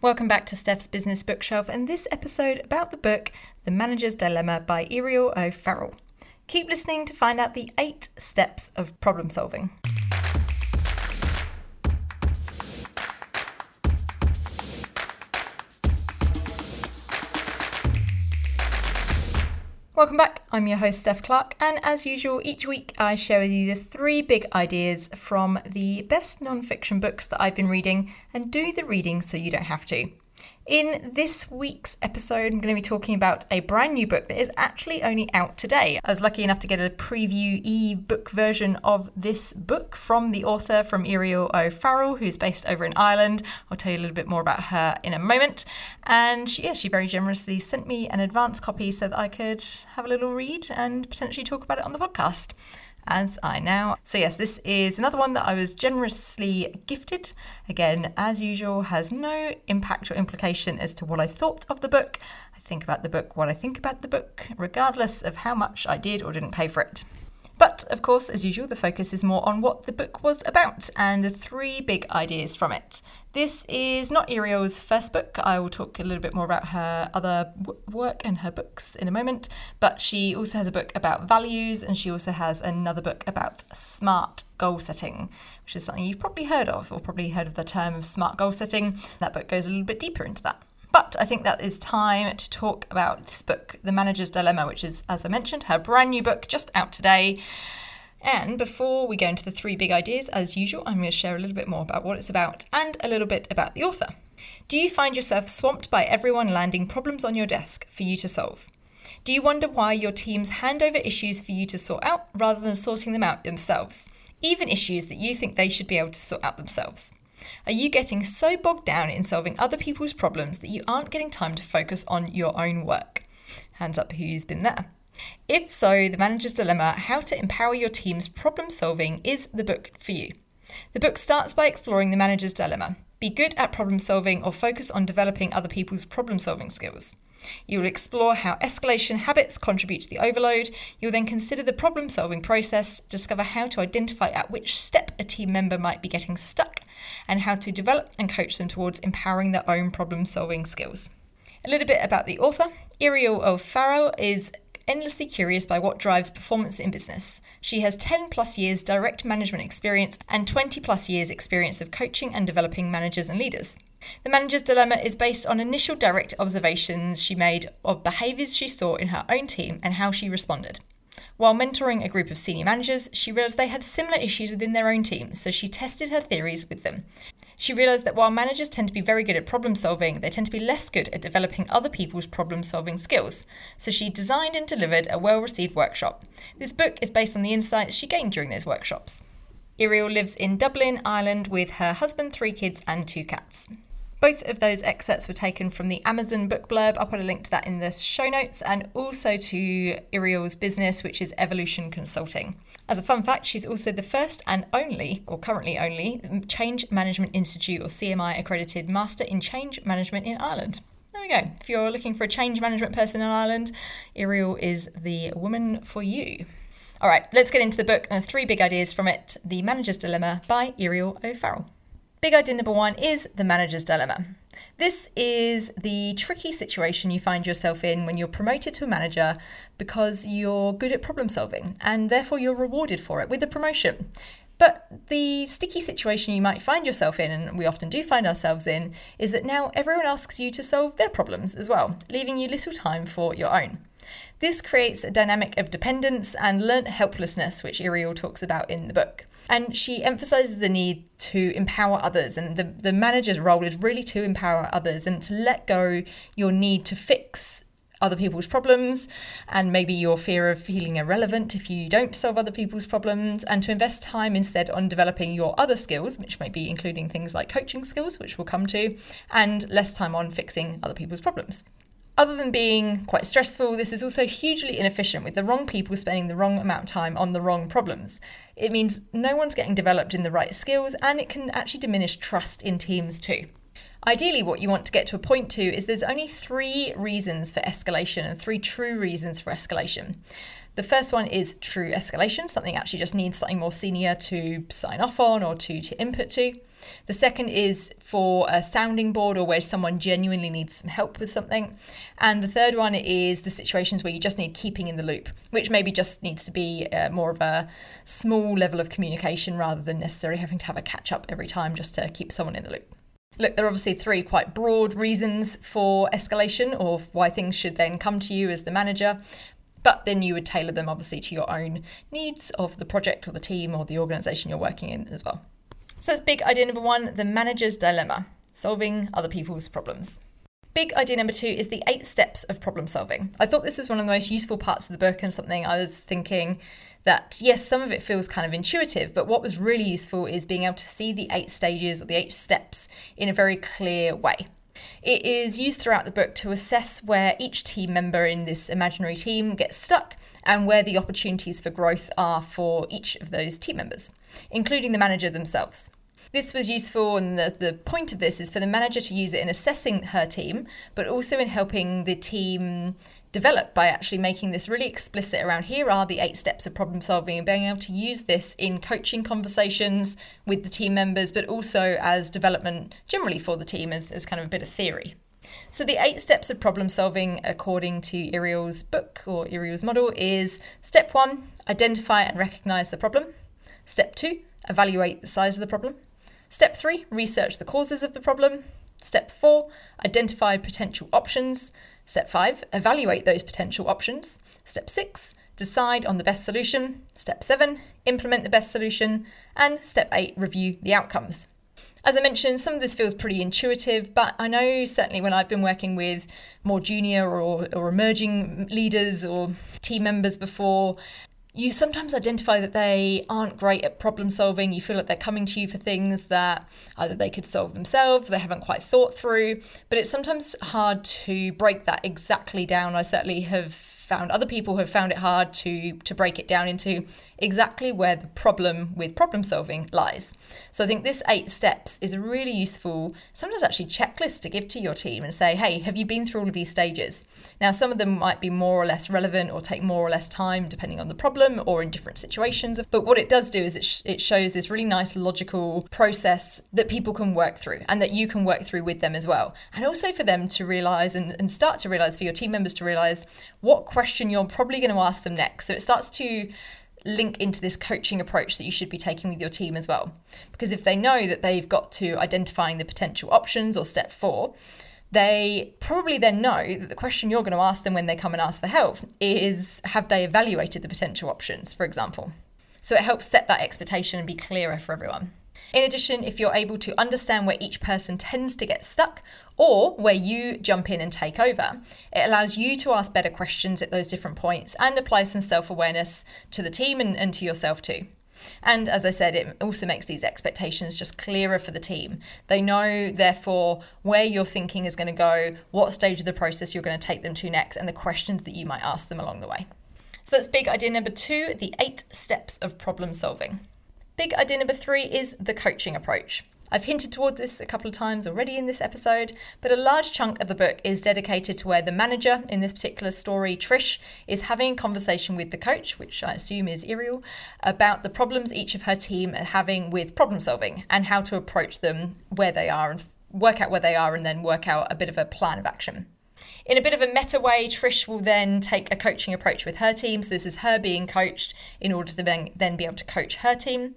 Welcome back to Steph's Business Bookshelf and this episode about the book The Manager's Dilemma by Irial O'Farrell. Keep listening to find out the eight steps of problem solving. Welcome back. I'm your host, Steph Clark, and as usual, each week I share with you the three big ideas from the best non-fiction books that I've been reading and do the reading so you don't have to. In this week's episode, I'm going to be talking about a brand new book that is actually only out today. I was lucky enough to get a preview e-book version of this book from the author from Irial O'Farrell, who's based over in Ireland. I'll tell you a little bit more about her in a moment. And she, yeah, she very generously sent me an advance copy so that I could have a little read and potentially talk about it on the podcast as I now. So, yes, this is another one that I was generously gifted. Again, as usual, has no impact or implication as to what I thought of the book. I think about the book what I think about the book, regardless of how much I did or didn't pay for it. But of course, as usual, the focus is more on what the book was about and the three big ideas from it. This is not Irial's first book. I will talk a little bit more about her other w- work and her books in a moment. But she also has a book about values and she also has another book about smart goal setting, which is something you've probably heard of or probably heard of the term of smart goal setting. That book goes a little bit deeper into that. But I think that is time to talk about this book, The Manager's Dilemma, which is, as I mentioned, her brand new book just out today. And before we go into the three big ideas, as usual, I'm going to share a little bit more about what it's about and a little bit about the author. Do you find yourself swamped by everyone landing problems on your desk for you to solve? Do you wonder why your teams hand over issues for you to sort out rather than sorting them out themselves, even issues that you think they should be able to sort out themselves? Are you getting so bogged down in solving other people's problems that you aren't getting time to focus on your own work? Hands up who's been there. If so, The Manager's Dilemma How to Empower Your Team's Problem Solving is the book for you. The book starts by exploring the manager's dilemma be good at problem solving or focus on developing other people's problem solving skills. You will explore how escalation habits contribute to the overload. You'll then consider the problem solving process, discover how to identify at which step a team member might be getting stuck, and how to develop and coach them towards empowering their own problem solving skills. A little bit about the author. Irial O'Farrell is endlessly curious by what drives performance in business. She has 10 plus years direct management experience and 20 plus years experience of coaching and developing managers and leaders. The manager's dilemma is based on initial direct observations she made of behaviours she saw in her own team and how she responded. While mentoring a group of senior managers, she realised they had similar issues within their own teams, so she tested her theories with them. She realised that while managers tend to be very good at problem solving, they tend to be less good at developing other people's problem solving skills. So she designed and delivered a well received workshop. This book is based on the insights she gained during those workshops. Irial lives in Dublin, Ireland, with her husband, three kids, and two cats. Both of those excerpts were taken from the Amazon book blurb. I'll put a link to that in the show notes and also to Irial's business, which is Evolution Consulting. As a fun fact, she's also the first and only, or currently only, Change Management Institute or CMI accredited Master in Change Management in Ireland. There we go. If you're looking for a change management person in Ireland, Irial is the woman for you. All right, let's get into the book and three big ideas from it The Manager's Dilemma by Irial O'Farrell. Big idea number one is the manager's dilemma. This is the tricky situation you find yourself in when you're promoted to a manager because you're good at problem solving and therefore you're rewarded for it with a promotion. But the sticky situation you might find yourself in, and we often do find ourselves in, is that now everyone asks you to solve their problems as well, leaving you little time for your own. This creates a dynamic of dependence and learnt helplessness, which Irial talks about in the book. And she emphasizes the need to empower others, and the, the manager's role is really to empower others and to let go your need to fix other people's problems and maybe your fear of feeling irrelevant if you don't solve other people's problems and to invest time instead on developing your other skills which may be including things like coaching skills which we'll come to and less time on fixing other people's problems other than being quite stressful, this is also hugely inefficient with the wrong people spending the wrong amount of time on the wrong problems. It means no one's getting developed in the right skills and it can actually diminish trust in teams too. Ideally, what you want to get to a point to is there's only three reasons for escalation and three true reasons for escalation. The first one is true escalation, something actually just needs something more senior to sign off on or to, to input to. The second is for a sounding board or where someone genuinely needs some help with something. And the third one is the situations where you just need keeping in the loop, which maybe just needs to be uh, more of a small level of communication rather than necessarily having to have a catch up every time just to keep someone in the loop. Look, there are obviously three quite broad reasons for escalation or why things should then come to you as the manager but then you would tailor them obviously to your own needs of the project or the team or the organization you're working in as well. So that's big idea number one the manager's dilemma solving other people's problems. Big idea number two is the eight steps of problem solving. I thought this was one of the most useful parts of the book and something I was thinking that, yes, some of it feels kind of intuitive, but what was really useful is being able to see the eight stages or the eight steps in a very clear way. It is used throughout the book to assess where each team member in this imaginary team gets stuck and where the opportunities for growth are for each of those team members, including the manager themselves. This was useful, and the, the point of this is for the manager to use it in assessing her team, but also in helping the team develop by actually making this really explicit around here are the eight steps of problem solving and being able to use this in coaching conversations with the team members, but also as development generally for the team as, as kind of a bit of theory. So, the eight steps of problem solving, according to Irial's book or Irial's model, is step one, identify and recognize the problem. Step two, evaluate the size of the problem. Step three, research the causes of the problem. Step four, identify potential options. Step five, evaluate those potential options. Step six, decide on the best solution. Step seven, implement the best solution. And step eight, review the outcomes. As I mentioned, some of this feels pretty intuitive, but I know certainly when I've been working with more junior or, or emerging leaders or team members before, you sometimes identify that they aren't great at problem solving. You feel like they're coming to you for things that either they could solve themselves, they haven't quite thought through, but it's sometimes hard to break that exactly down. I certainly have found other people have found it hard to to break it down into exactly where the problem with problem solving lies. So I think this eight steps is a really useful, sometimes actually checklist to give to your team and say, hey, have you been through all of these stages? Now, some of them might be more or less relevant or take more or less time depending on the problem or in different situations. But what it does do is it, sh- it shows this really nice logical process that people can work through and that you can work through with them as well. And also for them to realize and, and start to realize, for your team members to realize what question you're probably going to ask them next. So it starts to link into this coaching approach that you should be taking with your team as well. Because if they know that they've got to identifying the potential options or step four, they probably then know that the question you're going to ask them when they come and ask for help is have they evaluated the potential options, for example. So it helps set that expectation and be clearer for everyone. In addition, if you're able to understand where each person tends to get stuck or where you jump in and take over, it allows you to ask better questions at those different points and apply some self awareness to the team and, and to yourself too. And as I said, it also makes these expectations just clearer for the team. They know, therefore, where your thinking is going to go, what stage of the process you're going to take them to next, and the questions that you might ask them along the way. So that's big idea number two the eight steps of problem solving. Big idea number three is the coaching approach. I've hinted toward this a couple of times already in this episode, but a large chunk of the book is dedicated to where the manager in this particular story, Trish, is having a conversation with the coach, which I assume is Irial, about the problems each of her team are having with problem solving and how to approach them where they are and work out where they are and then work out a bit of a plan of action. In a bit of a meta way, Trish will then take a coaching approach with her team. So this is her being coached in order to then, then be able to coach her team.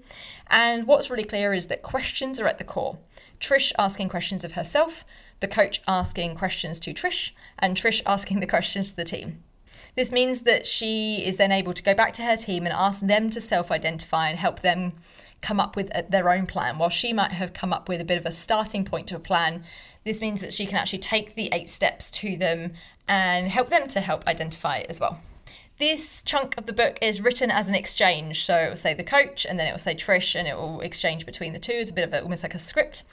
And what's really clear is that questions are at the core. Trish asking questions of herself, the coach asking questions to Trish, and Trish asking the questions to the team. This means that she is then able to go back to her team and ask them to self identify and help them come up with uh, their own plan. While she might have come up with a bit of a starting point to a plan, this means that she can actually take the eight steps to them and help them to help identify it as well. This chunk of the book is written as an exchange. So it will say the coach and then it will say Trish and it will exchange between the two. It's a bit of a, almost like a script.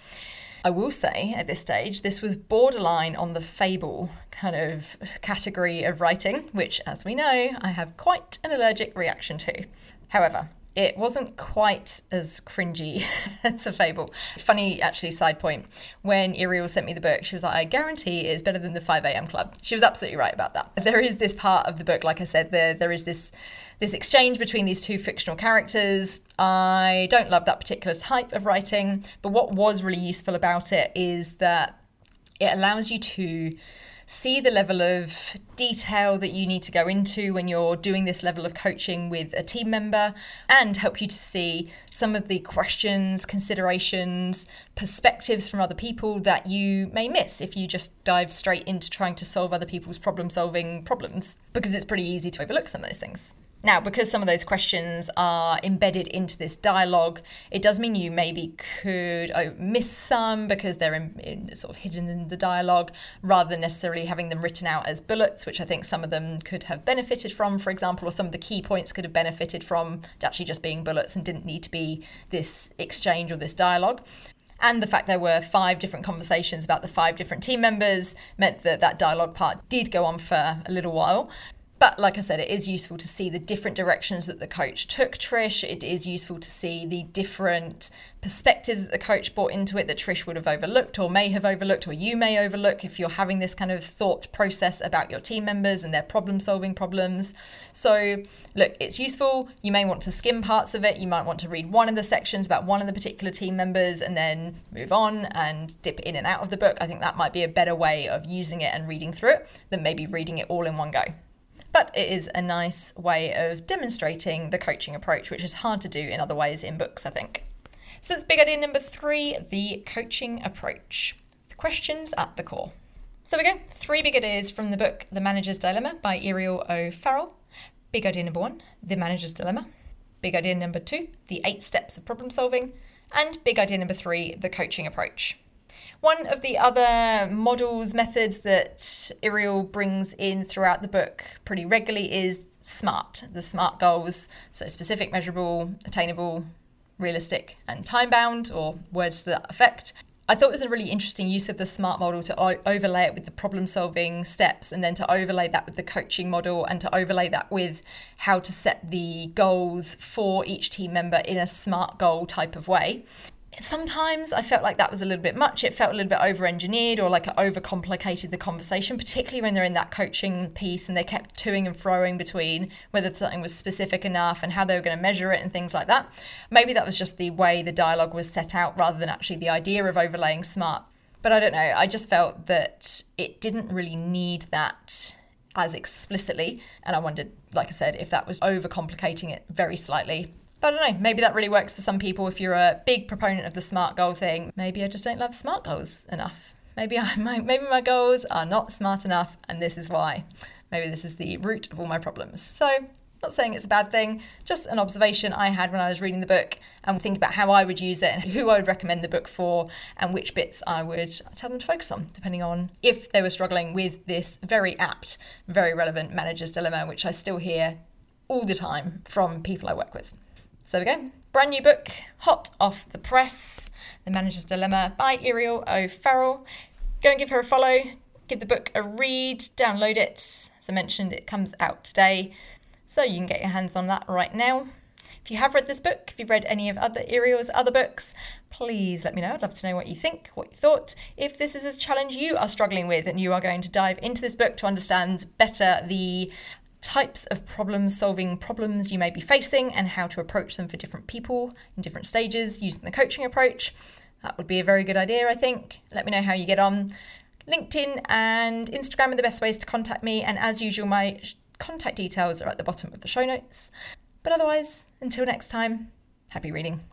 I will say at this stage, this was borderline on the fable kind of category of writing, which, as we know, I have quite an allergic reaction to. However, it wasn't quite as cringy as a fable. Funny, actually, side point. When Irial sent me the book, she was like, I guarantee it's better than the 5am club. She was absolutely right about that. There is this part of the book, like I said, there there is this this exchange between these two fictional characters. I don't love that particular type of writing, but what was really useful about it is that it allows you to see the level of detail that you need to go into when you're doing this level of coaching with a team member and help you to see some of the questions, considerations, perspectives from other people that you may miss if you just dive straight into trying to solve other people's problem solving problems because it's pretty easy to overlook some of those things. Now, because some of those questions are embedded into this dialogue, it does mean you maybe could oh, miss some because they're in, in, sort of hidden in the dialogue rather than necessarily having them written out as bullets, which I think some of them could have benefited from, for example, or some of the key points could have benefited from actually just being bullets and didn't need to be this exchange or this dialogue and the fact there were five different conversations about the five different team members meant that that dialogue part did go on for a little while. But like I said, it is useful to see the different directions that the coach took Trish. It is useful to see the different perspectives that the coach brought into it that Trish would have overlooked or may have overlooked or you may overlook if you're having this kind of thought process about your team members and their problem solving problems. So, look, it's useful. You may want to skim parts of it. You might want to read one of the sections about one of the particular team members and then move on and dip in and out of the book. I think that might be a better way of using it and reading through it than maybe reading it all in one go but it is a nice way of demonstrating the coaching approach, which is hard to do in other ways in books, I think. So that's big idea number three the coaching approach. The questions at the core. So we go, three big ideas from the book The Manager's Dilemma by Irial O'Farrell. Big idea number one, The Manager's Dilemma. Big idea number two, The Eight Steps of Problem Solving. And big idea number three, The Coaching Approach. One of the other models, methods that Irial brings in throughout the book pretty regularly is SMART, the SMART goals. So specific, measurable, attainable, realistic, and time bound, or words to that effect. I thought it was a really interesting use of the SMART model to o- overlay it with the problem solving steps and then to overlay that with the coaching model and to overlay that with how to set the goals for each team member in a SMART goal type of way sometimes I felt like that was a little bit much. It felt a little bit over engineered or like it overcomplicated the conversation, particularly when they're in that coaching piece and they kept toing and froing between whether something was specific enough and how they were going to measure it and things like that. Maybe that was just the way the dialogue was set out rather than actually the idea of overlaying smart. But I don't know, I just felt that it didn't really need that as explicitly. And I wondered, like I said, if that was overcomplicating it very slightly. But I don't know, maybe that really works for some people if you're a big proponent of the SMART goal thing. Maybe I just don't love SMART goals enough. Maybe I my, maybe my goals are not smart enough and this is why. Maybe this is the root of all my problems. So, not saying it's a bad thing, just an observation I had when I was reading the book and think about how I would use it and who I would recommend the book for and which bits I would tell them to focus on, depending on if they were struggling with this very apt, very relevant manager's dilemma, which I still hear all the time from people I work with. So there we go. Brand new book, hot off the press The Manager's Dilemma by Irial O'Farrell. Go and give her a follow, give the book a read, download it. As I mentioned, it comes out today, so you can get your hands on that right now. If you have read this book, if you've read any of other Irial's other books, please let me know. I'd love to know what you think, what you thought. If this is a challenge you are struggling with and you are going to dive into this book to understand better the types of problem solving problems you may be facing and how to approach them for different people in different stages using the coaching approach. That would be a very good idea, I think. Let me know how you get on. LinkedIn and Instagram are the best ways to contact me, and as usual, my contact details are at the bottom of the show notes. But otherwise, until next time, happy reading.